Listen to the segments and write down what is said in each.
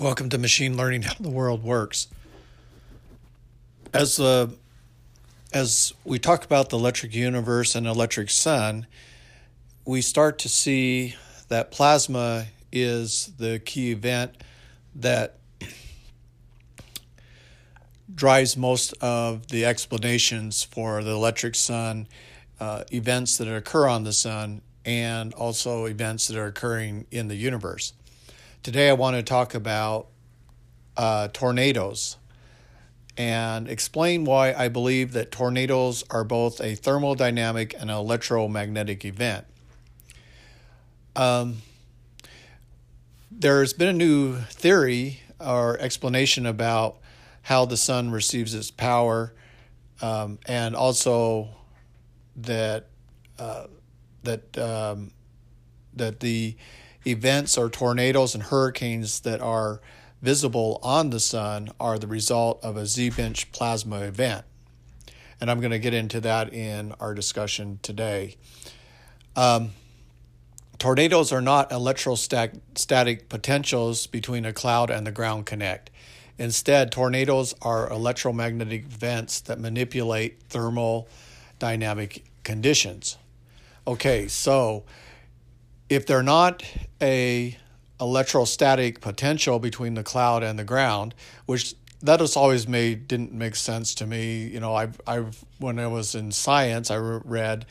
Welcome to Machine Learning How the World Works. As the as we talk about the electric universe and electric sun, we start to see that plasma is the key event that drives most of the explanations for the electric sun, uh, events that occur on the sun, and also events that are occurring in the universe. Today, I want to talk about uh, tornadoes and explain why I believe that tornadoes are both a thermodynamic and electromagnetic event. Um, there's been a new theory or explanation about how the sun receives its power, um, and also that uh, that um, that the events or tornadoes and hurricanes that are visible on the sun are the result of a Z pinch plasma event. And I'm going to get into that in our discussion today. Um, tornadoes are not electrostatic potentials between a cloud and the ground connect. Instead, tornadoes are electromagnetic events that manipulate thermal dynamic conditions. Okay, so if they're not a electrostatic potential between the cloud and the ground, which that has always made didn't make sense to me. You know, I've I've when I was in science, I read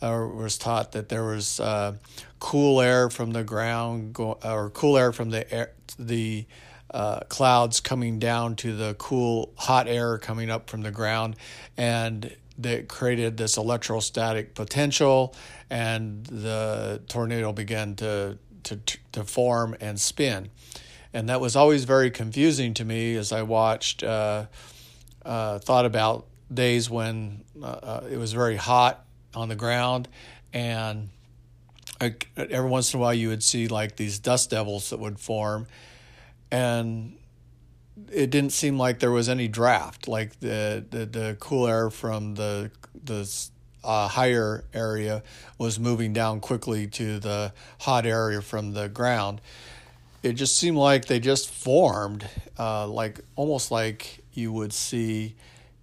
or was taught that there was uh, cool air from the ground go, or cool air from the air, the uh, clouds coming down to the cool hot air coming up from the ground, and that created this electrostatic potential, and the tornado began to, to, to form and spin. And that was always very confusing to me as I watched, uh, uh, thought about days when uh, uh it was very hot on the ground, and I, every once in a while you would see like these dust devils that would form. And it didn't seem like there was any draft. Like the the, the cool air from the the uh, higher area was moving down quickly to the hot area from the ground. It just seemed like they just formed, uh, like almost like you would see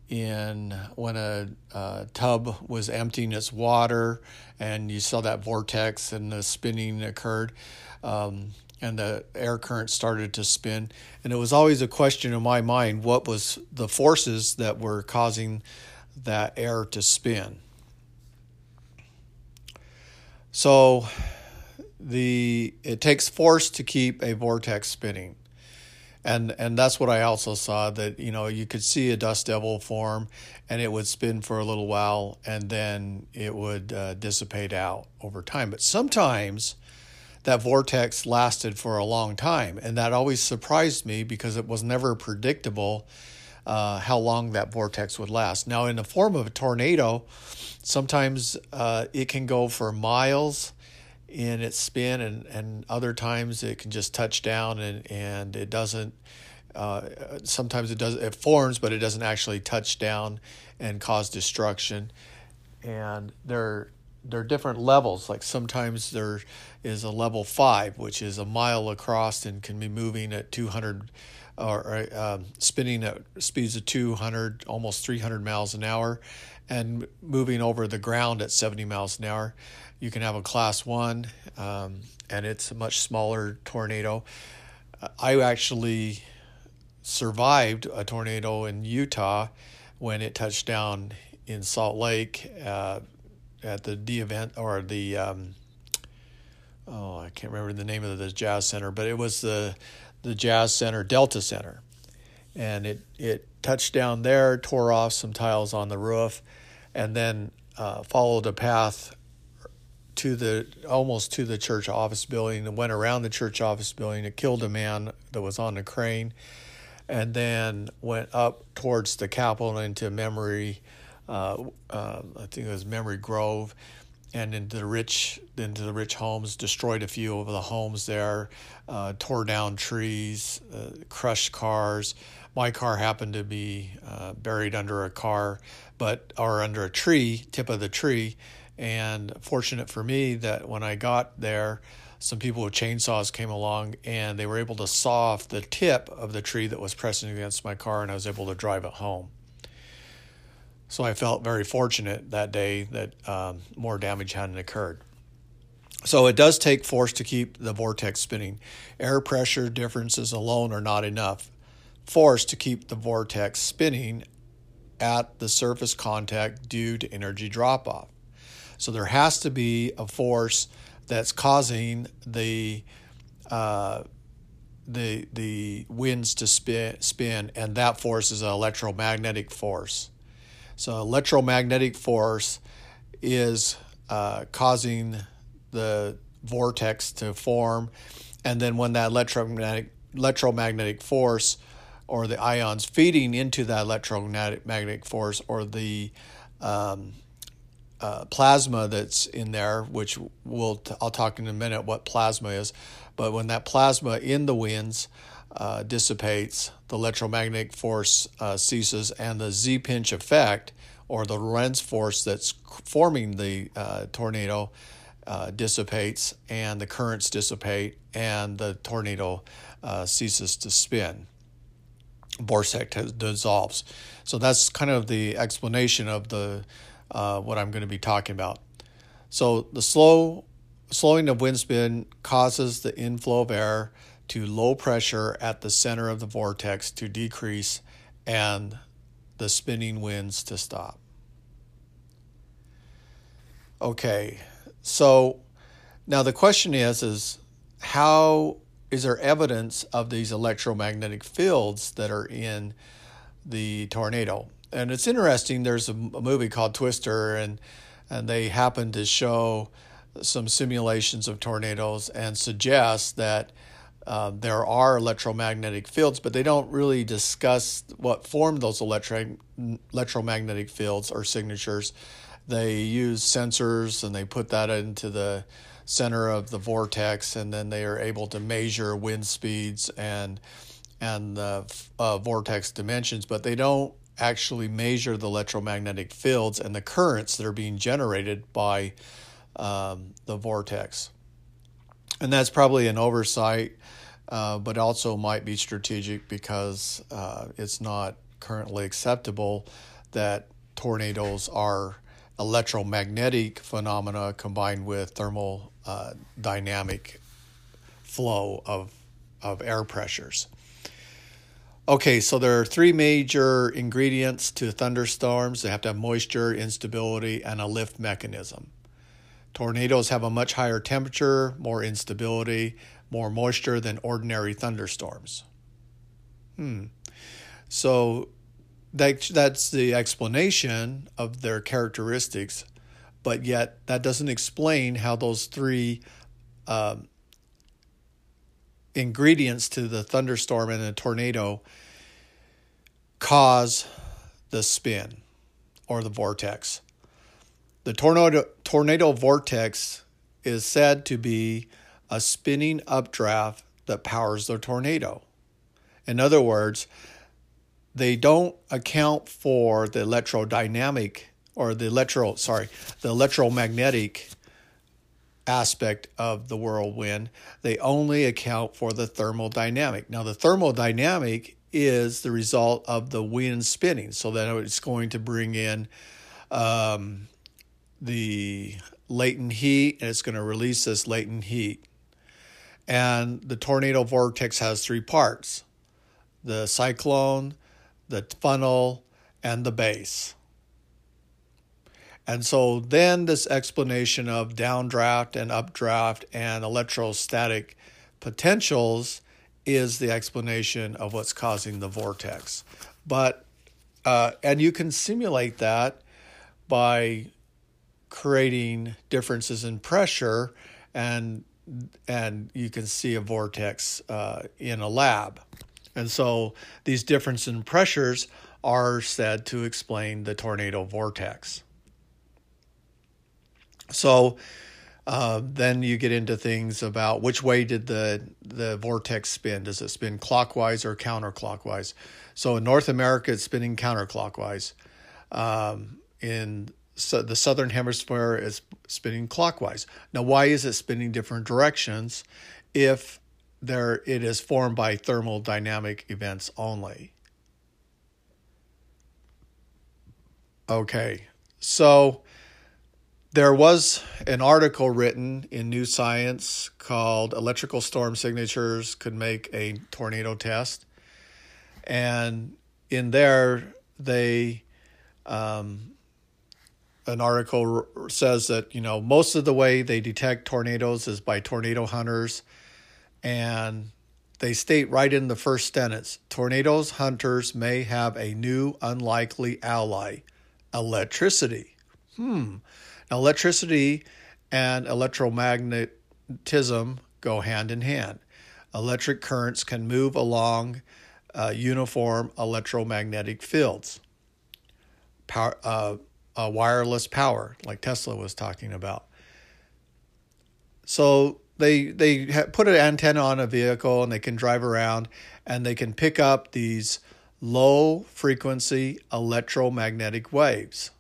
in when a, a tub was emptying its water and you saw that vortex and the spinning occurred. Um, and the air current started to spin. And it was always a question in my mind what was the forces that were causing that air to spin. So the it takes force to keep a vortex spinning. And and that's what I also saw that you know you could see a dust devil form and it would spin for a little while and then it would uh, dissipate out over time. But sometimes that vortex lasted for a long time. And that always surprised me because it was never predictable uh, how long that vortex would last. Now, in the form of a tornado, sometimes uh, it can go for miles in its spin, and, and other times it can just touch down and, and it doesn't. Uh, sometimes it does it forms, but it doesn't actually touch down and cause destruction. And there there are different levels. Like sometimes there is a level five, which is a mile across and can be moving at 200 or uh, spinning at speeds of 200, almost 300 miles an hour, and moving over the ground at 70 miles an hour. You can have a class one, um, and it's a much smaller tornado. I actually survived a tornado in Utah when it touched down in Salt Lake. Uh, at the D event or the um, oh I can't remember the name of the jazz center, but it was the the jazz center Delta Center, and it it touched down there, tore off some tiles on the roof, and then uh, followed a path to the almost to the church office building and went around the church office building. It killed a man that was on the crane, and then went up towards the Capitol into Memory uh, uh, I think it was Memory Grove, and into the rich into the rich homes, destroyed a few of the homes there, uh, tore down trees, uh, crushed cars. My car happened to be uh, buried under a car, but or under a tree, tip of the tree, and fortunate for me that when I got there, some people with chainsaws came along and they were able to saw off the tip of the tree that was pressing against my car, and I was able to drive it home. So I felt very fortunate that day that um, more damage hadn't occurred. So it does take force to keep the vortex spinning. Air pressure differences alone are not enough. Force to keep the vortex spinning at the surface contact due to energy drop off. So there has to be a force that's causing the uh, the the winds to spin, spin, and that force is an electromagnetic force. So electromagnetic force is uh, causing the vortex to form, and then when that electromagnetic electromagnetic force or the ions feeding into that electromagnetic force or the um, uh, plasma that's in there, which we'll t- I'll talk in a minute what plasma is, but when that plasma in the winds uh, dissipates, the electromagnetic force uh, ceases, and the Z pinch effect or the Lorentz force that's forming the uh, tornado uh, dissipates, and the currents dissipate, and the tornado uh, ceases to spin. Vortex dissolves. So that's kind of the explanation of the uh, what I'm going to be talking about. So the slow slowing of wind spin causes the inflow of air to low pressure at the center of the vortex to decrease and the spinning winds to stop. Okay, so now the question is is how is there evidence of these electromagnetic fields that are in the tornado? And it's interesting. There's a, movie called Twister, and and they happen to show some simulations of tornadoes and suggest that uh, there are electromagnetic fields, but they don't really discuss what form those electro- electromagnetic fields or signatures. They use sensors and they put that into the center of the vortex, and then they are able to measure wind speeds and and the uh, vortex dimensions, but they don't actually measure the electromagnetic fields and the currents that are being generated by um, the vortex. And that's probably an oversight, uh, but also might be strategic because uh, it's not currently acceptable that tornadoes are electromagnetic phenomena combined with thermal uh, dynamic flow of, of air pressures. Okay, so there are three major ingredients to thunderstorms. They have to have moisture, instability, and a lift mechanism. Tornadoes have a much higher temperature, more instability, more moisture than ordinary thunderstorms. Hmm. So that, that's the explanation of their characteristics, but yet that doesn't explain how those three um, ingredients to the thunderstorm and the tornado cause the spin or the vortex. The tornado, tornado vortex is said to be a spinning updraft that powers the tornado. In other words, they don't account for the electrodynamic or the electro sorry the electromagnetic aspect of the whirlwind they only account for the thermodynamic now the thermodynamic is the result of the wind spinning so that it's going to bring in um, the latent heat and it's going to release this latent heat and the tornado vortex has three parts the cyclone the funnel, and the base. And so then this explanation of downdraft and updraft and electrostatic potentials is the explanation of what's causing the vortex. But uh, and you can simulate that by creating differences in pressure and and you can see a vortex uh, in a lab. And so these differences in pressures are said to explain the tornado vortex. So uh, then you get into things about which way did the, the vortex spin? Does it spin clockwise or counterclockwise? So in North America, it's spinning counterclockwise. Um, in so the southern hemisphere is spinning clockwise. Now, why is it spinning different directions if there it is formed by thermodynamic events only? Okay, so there was an article written in New Science called Electrical Storm Signatures Could Make a Tornado Test. And in there, they, um, an article says that, you know, most of the way they detect tornadoes is by tornado hunters. And they state right in the first sentence tornadoes hunters may have a new unlikely ally electricity. Hmm. Now, electricity and electromagnetism go hand in hand. Electric currents can move along uh, uniform electromagnetic fields. Power, uh, uh, wireless power, like Tesla was talking about. So they they put an antenna on a vehicle and they can drive around and they can pick up these low frequency electromagnetic waves.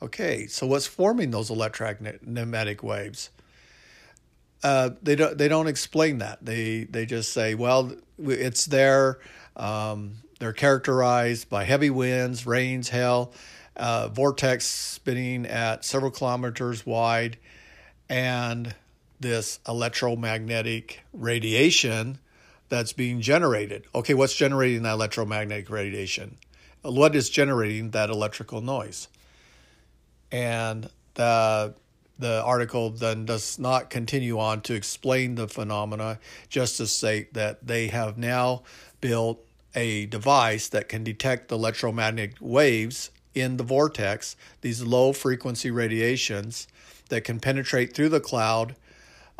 Okay, so what's forming those electromagnetic waves? Uh, they don't they don't explain that. They they just say, well, it's there. Um, they're characterized by heavy winds, rains, hail, uh, vortex spinning at several kilometers wide, and this electromagnetic radiation that's being generated. Okay, what's generating that electromagnetic radiation? What is generating that electrical noise? and the the article then does not continue on to explain the phenomena, just to state that they have now built a device that can detect the electromagnetic waves in the vortex, these low frequency radiations that can penetrate through the cloud,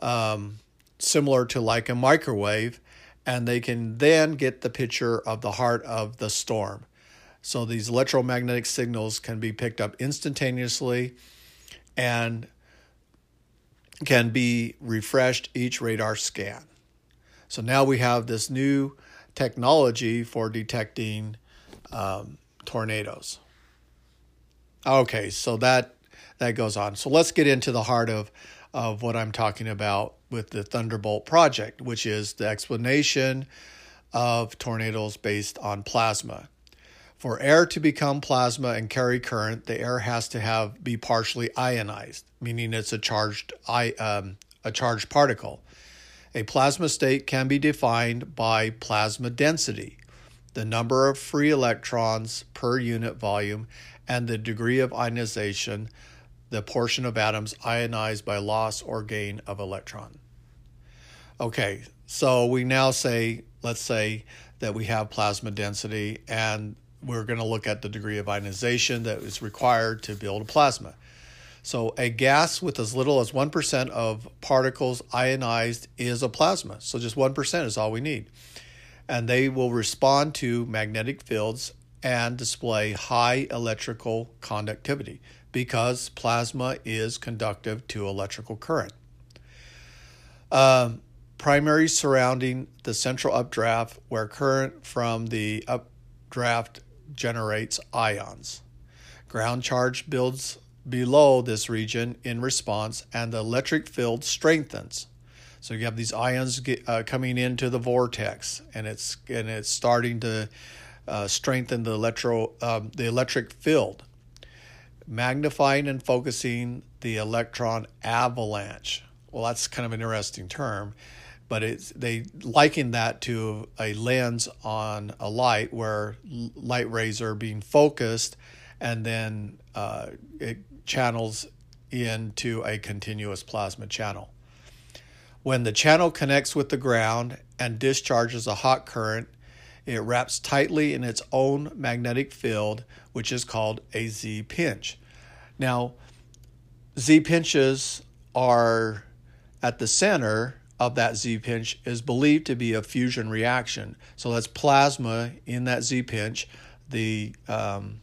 um, similar to like a microwave, and they can then get the picture of the heart of the storm. So these electromagnetic signals can be picked up instantaneously and can be refreshed each radar scan. So now we have this new technology for detecting um, tornadoes. Okay, so that that goes on. So let's get into the heart of of what I'm talking about with the Thunderbolt project, which is the explanation of tornadoes based on plasma. For air to become plasma and carry current, the air has to have be partially ionized, meaning it's a charged um, a charged particle. A plasma state can be defined by plasma density, the number of free electrons per unit volume, and the degree of ionization, the portion of atoms ionized by loss or gain of electron. Okay, so we now say, let's say that we have plasma density and we're going to look at the degree of ionization that is required to build a plasma. So, a gas with as little as 1% of particles ionized is a plasma. So, just 1% is all we need. And they will respond to magnetic fields and display high electrical conductivity because plasma is conductive to electrical current. Um, primary surrounding the central updraft, where current from the updraft generates ions. Ground charge builds below this region in response, and the electric field strengthens. So you have these ions get, uh, coming into the vortex, and it's and it's starting to uh, strengthen the electro um, the electric field, magnifying and focusing the electron avalanche. Well, that's kind of an interesting term but it's they liken that to a lens on a light where light rays are being focused and then uh, it channels into a continuous plasma channel. When the channel connects with the ground and discharges a hot current, it wraps tightly in its own magnetic field, which is called a Z pinch. Now, Z pinches are at the center of that Z pinch is believed to be a fusion reaction. So that's plasma in that Z pinch. The um,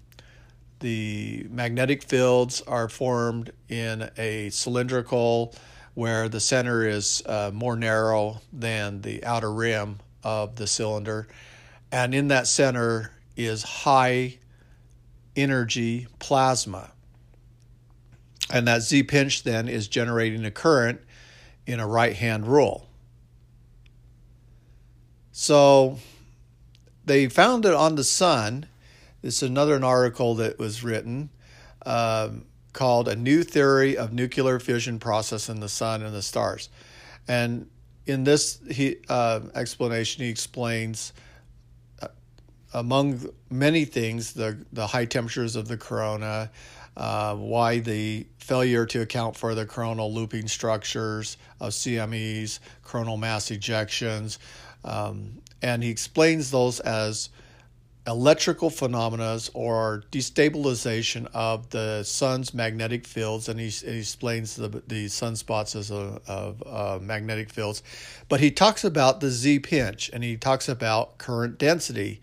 the magnetic fields are formed in a cylindrical where the center is uh, more narrow than the outer rim of the cylinder. And in that center is high energy plasma. And that Z pinch then is generating a current in a right hand rule. So they found it on the sun. This is another an article that was written um, called "A New Theory of Nuclear Fusion Process in the Sun and the Stars," and in this he, uh, explanation he explains among many things the the high temperatures of the corona, uh, why the failure to account for the coronal looping structures of CMEs, coronal mass ejections, um, and he explains those as electrical phenomena or destabilization of the sun's magnetic fields, and he, he explains the, the sunspots as a, of uh, magnetic fields. But he talks about the Z pinch and he talks about current density.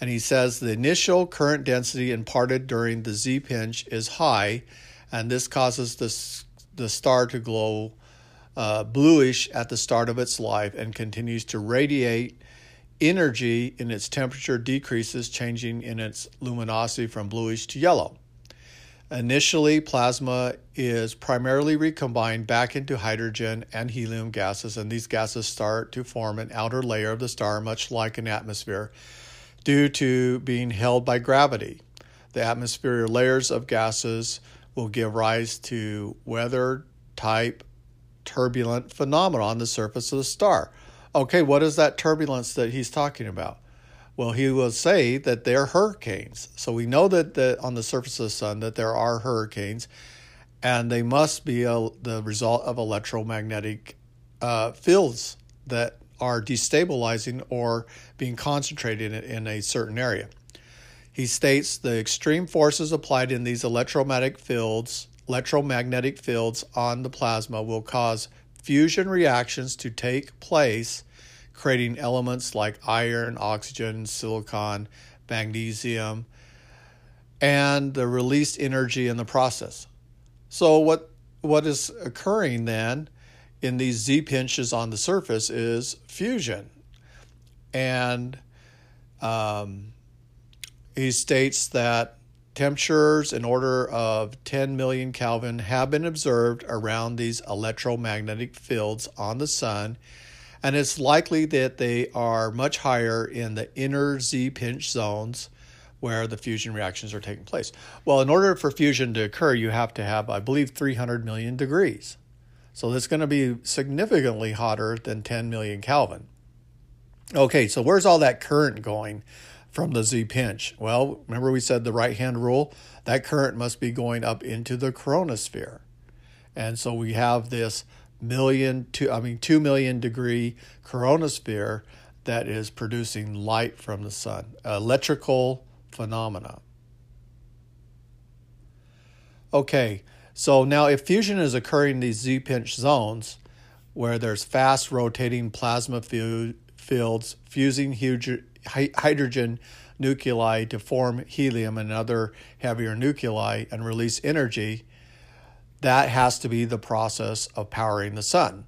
And he says the initial current density imparted during the Z pinch is high, and this causes the, the star to glow uh, bluish at the start of its life and continues to radiate energy in its temperature decreases, changing in its luminosity from bluish to yellow. Initially, plasma is primarily recombined back into hydrogen and helium gases, and these gases start to form an outer layer of the star, much like an atmosphere, due to being held by gravity. The atmospheric layers of gases will give rise to weather type turbulent phenomena on the surface of the star. Okay, what is that turbulence that he's talking about? Well, he will say that they're hurricanes. So we know that, that on the surface of the sun that there are hurricanes, and they must be a, the result of electromagnetic uh, fields that are destabilizing or being concentrated in, a certain area. He states the extreme forces applied in these electromagnetic fields, electromagnetic fields on the plasma will cause fusion reactions to take place, creating elements like iron, oxygen, silicon, magnesium, and the released energy in the process. So what what is occurring then in these Z pinches on the surface is fusion. And um, he states that Temperatures in order of 10 million Kelvin have been observed around these electromagnetic fields on the sun, and it's likely that they are much higher in the inner Z pinch zones where the fusion reactions are taking place. Well, in order for fusion to occur, you have to have, I believe, 300 million degrees. So it's going to be significantly hotter than 10 million Kelvin. Okay, so where's all that current going? from the Z pinch? Well, remember we said the right hand rule? That current must be going up into the coronosphere. And so we have this million to I mean 2 million degree coronosphere that is producing light from the sun, electrical phenomena. Okay, so now if fusion is occurring in these Z pinch zones where there's fast rotating plasma fields fusing huge hydrogen nuclei to form helium and other heavier nuclei and release energy, that has to be the process of powering the sun.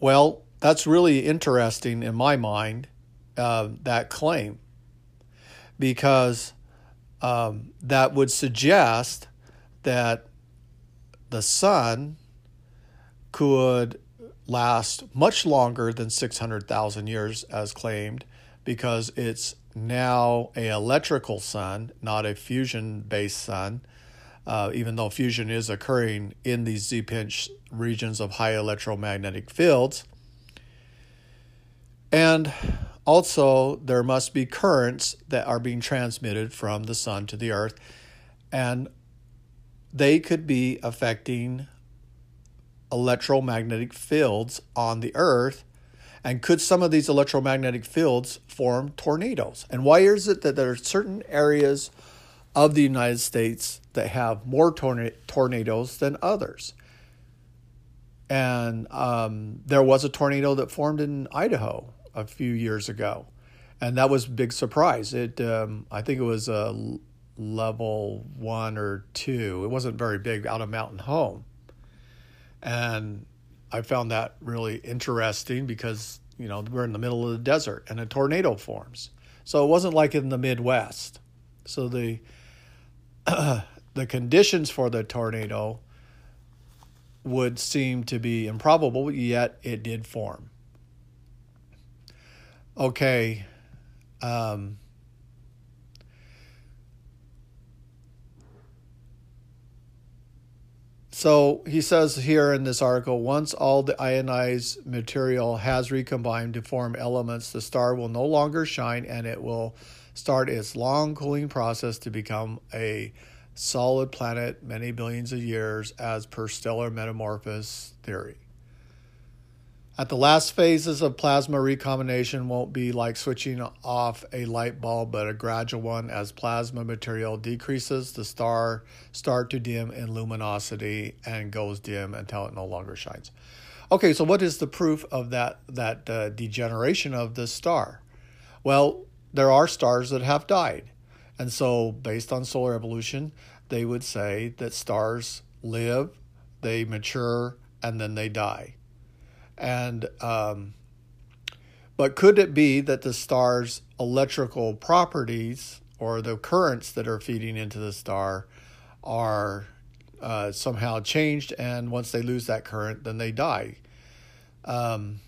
Well, that's really interesting in my mind, uh, that claim, because um, that would suggest that the sun could last much longer than 600,000 years as claimed because it's now a electrical sun, not a fusion based sun. Uh, even though fusion is occurring in these Z pinch regions of high electromagnetic fields. And also, there must be currents that are being transmitted from the sun to the earth, and they could be affecting electromagnetic fields on the earth and could some of these electromagnetic fields form tornadoes? And why is it that there are certain areas of the united states that have more torna- tornadoes than others? And um, there was a tornado that formed in idaho a few years ago and that was a big surprise. It um, i think it was a level one or two it wasn't very big out of mountain home and I found that really interesting because, you know, we're in the middle of the desert and a tornado forms. So it wasn't like in the Midwest. So the the conditions for the tornado would seem to be improbable, yet it did form. Okay. Um, so he says here in this article once all the ionized material has recombined to form elements, the star will no longer shine and it will start its long cooling process to become a solid planet many billions of years as per stellar metamorphosis theory. At the last phases of plasma recombination won't be like switching off a light bulb, but a gradual one. As plasma material decreases, the star start to dim in luminosity and goes dim until it no longer shines. Okay, so what is the proof of that that uh, degeneration of the star? Well, there are stars that have died. And so, based on solar evolution, they would say that stars live, they mature, and then they die. And um, but could it be that the star's electrical properties or the currents that are feeding into the star are uh, somehow changed, and once they lose that current, then they die? Um,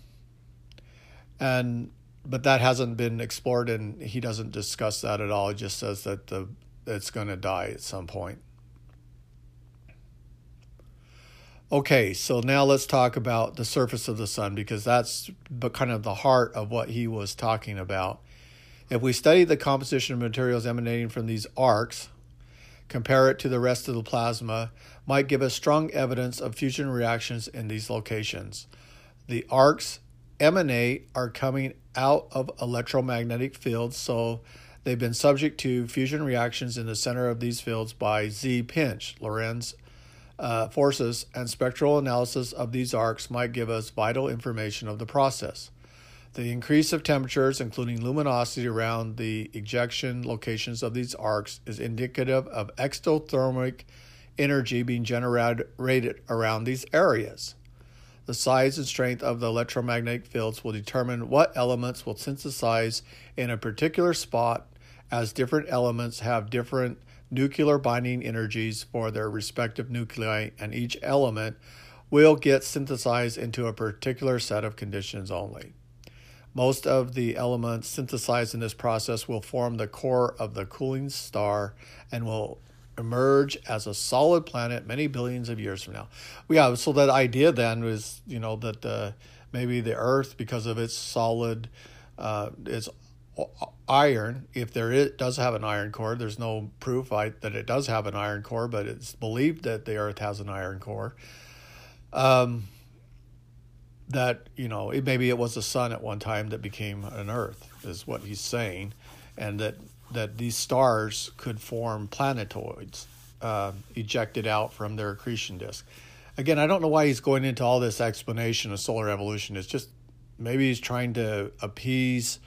and but that hasn't been explored, and he doesn't discuss that at all. He just says that the it's going to die at some point. Okay, so now let's talk about the surface of the sun because that's kind of the heart of what he was talking about. If we study the composition of materials emanating from these arcs, compare it to the rest of the plasma, might give us strong evidence of fusion reactions in these locations. The arcs emanate are coming out of electromagnetic fields, so they've been subject to fusion reactions in the center of these fields by Z pinch, Lorentz uh, forces, and spectral analysis of these arcs might give us vital information of the process. The increase of temperatures, including luminosity around the ejection locations of these arcs, is indicative of exothermic energy being generated around these areas. The size and strength of the electromagnetic fields will determine what elements will synthesize in a particular spot, as different elements have different nuclear binding energies for their respective nuclei, and each element will get synthesized into a particular set of conditions only. Most of the elements synthesized in this process will form the core of the cooling star and will emerge as a solid planet many billions of years from now. Yeah, so that idea then was, you know, that uh, maybe the Earth, because of its solid, uh, its iron, if there is, does have an iron core, there's no proof that it does have an iron core, but it's believed that the Earth has an iron core. Um, that you know, it, maybe it was the sun at one time that became an Earth, is what he's saying, and that that these stars could form planetoids uh, ejected out from their accretion disk. Again, I don't know why he's going into all this explanation of solar evolution. It's just maybe he's trying to appease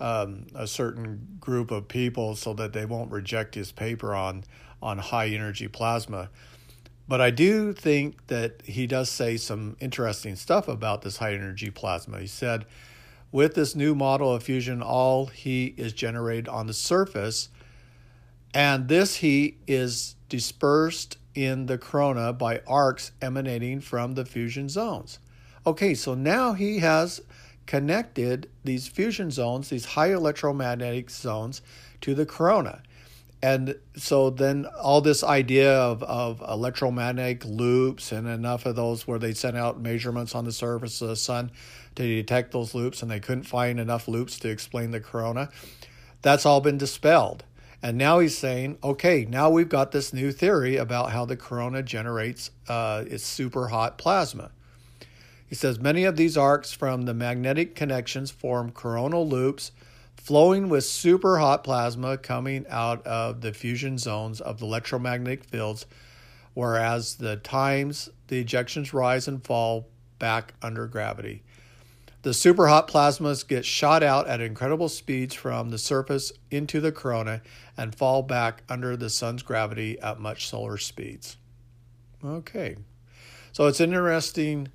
um, a certain group of people so that they won't reject his paper on on high energy plasma. But I do think that he does say some interesting stuff about this high energy plasma. He said with this new model of fusion, all heat is generated on the surface, and this heat is dispersed in the corona by arcs emanating from the fusion zones. Okay, so now he has connected these fusion zones, these high electromagnetic zones, to the corona. And so then all this idea of, of electromagnetic loops and enough of those where they sent out measurements on the surface of the sun to detect those loops and they couldn't find enough loops to explain the corona. That's all been dispelled. And now he's saying, okay, now we've got this new theory about how the corona generates uh, its super hot plasma. He says many of these arcs from the magnetic connections form coronal loops flowing with super hot plasma coming out of the fusion zones of the electromagnetic fields, whereas the times the ejections rise and fall back under gravity. The super hot plasmas get shot out at incredible speeds from the surface into the corona and fall back under the sun's gravity at much solar speeds. Okay, so it's interesting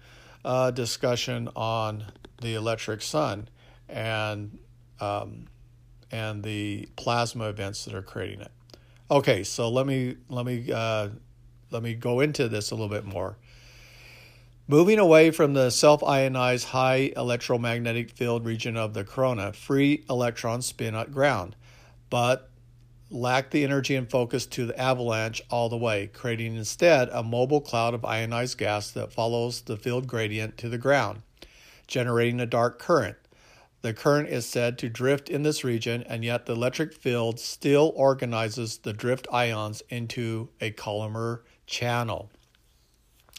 uh, discussion on the electric sun and um, and the plasma events that are creating it. Okay, so let me let me uh, let me go into this a little bit more. Moving away from the self-ionized high electromagnetic field region of the corona, free electrons spin at ground, but lack the energy and focus to the avalanche all the way, creating instead a mobile cloud of ionized gas that follows the field gradient to the ground, generating a dark current. The current is said to drift in this region, and yet the electric field still organizes the drift ions into a Coulomb channel.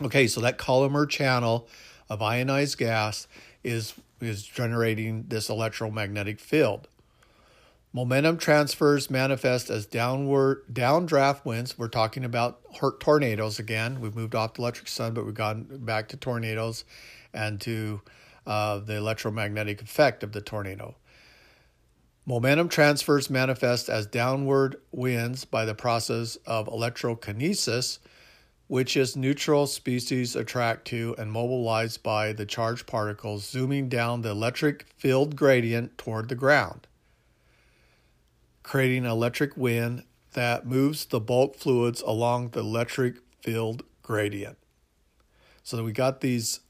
Okay, so that Coulomb channel of ionized gas is, is generating this electromagnetic field. Momentum transfers manifest as downward downdraft winds. We're talking about tornadoes again. We've moved off the electric sun, but we've gone back to tornadoes and to uh, the electromagnetic effect of the tornado. Momentum transfers manifest as downward winds by the process of electrokinesis, which is neutral species attract to and mobilized by the charged particles zooming down the electric field gradient toward the ground, creating electric wind that moves the bulk fluids along the electric field gradient. So we got these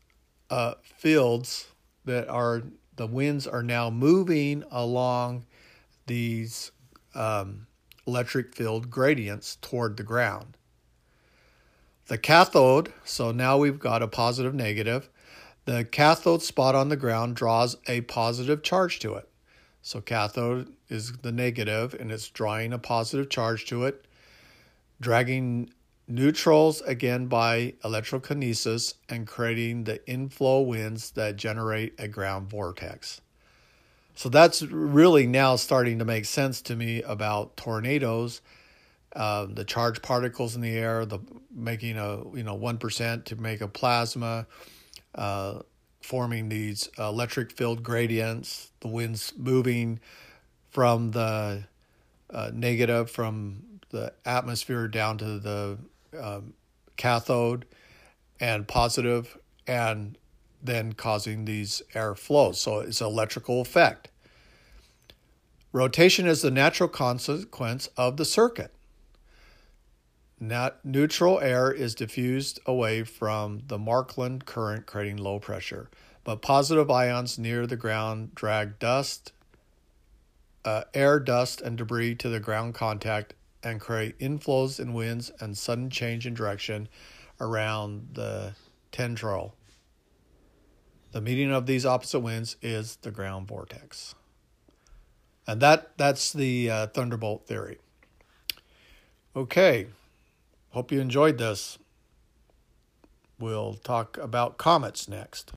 uh, fields that are the winds are now moving along these um, electric field gradients toward the ground. The cathode, so now we've got a positive negative. The cathode spot on the ground draws a positive charge to it. So cathode is the negative and it's drawing a positive charge to it, dragging neutrals again by electrokinesis and creating the inflow winds that generate a ground vortex. So that's really now starting to make sense to me about tornadoes uh, the charged particles in the air, the making a you know one percent to make a plasma, uh, forming these electric field gradients. The winds moving from the uh, negative from the atmosphere down to the um, cathode, and positive, and then causing these air flows. So it's an electrical effect. Rotation is the natural consequence of the circuit. Neutral air is diffused away from the Birkeland current, creating low pressure. But positive ions near the ground drag dust, uh, air, dust, and debris to the ground contact and create inflows in winds and sudden change in direction around the tendril. The meeting of these opposite winds is the ground vortex. And that, that's the uh, thunderbolt theory. Okay. Hope you enjoyed this. We'll talk about comets next.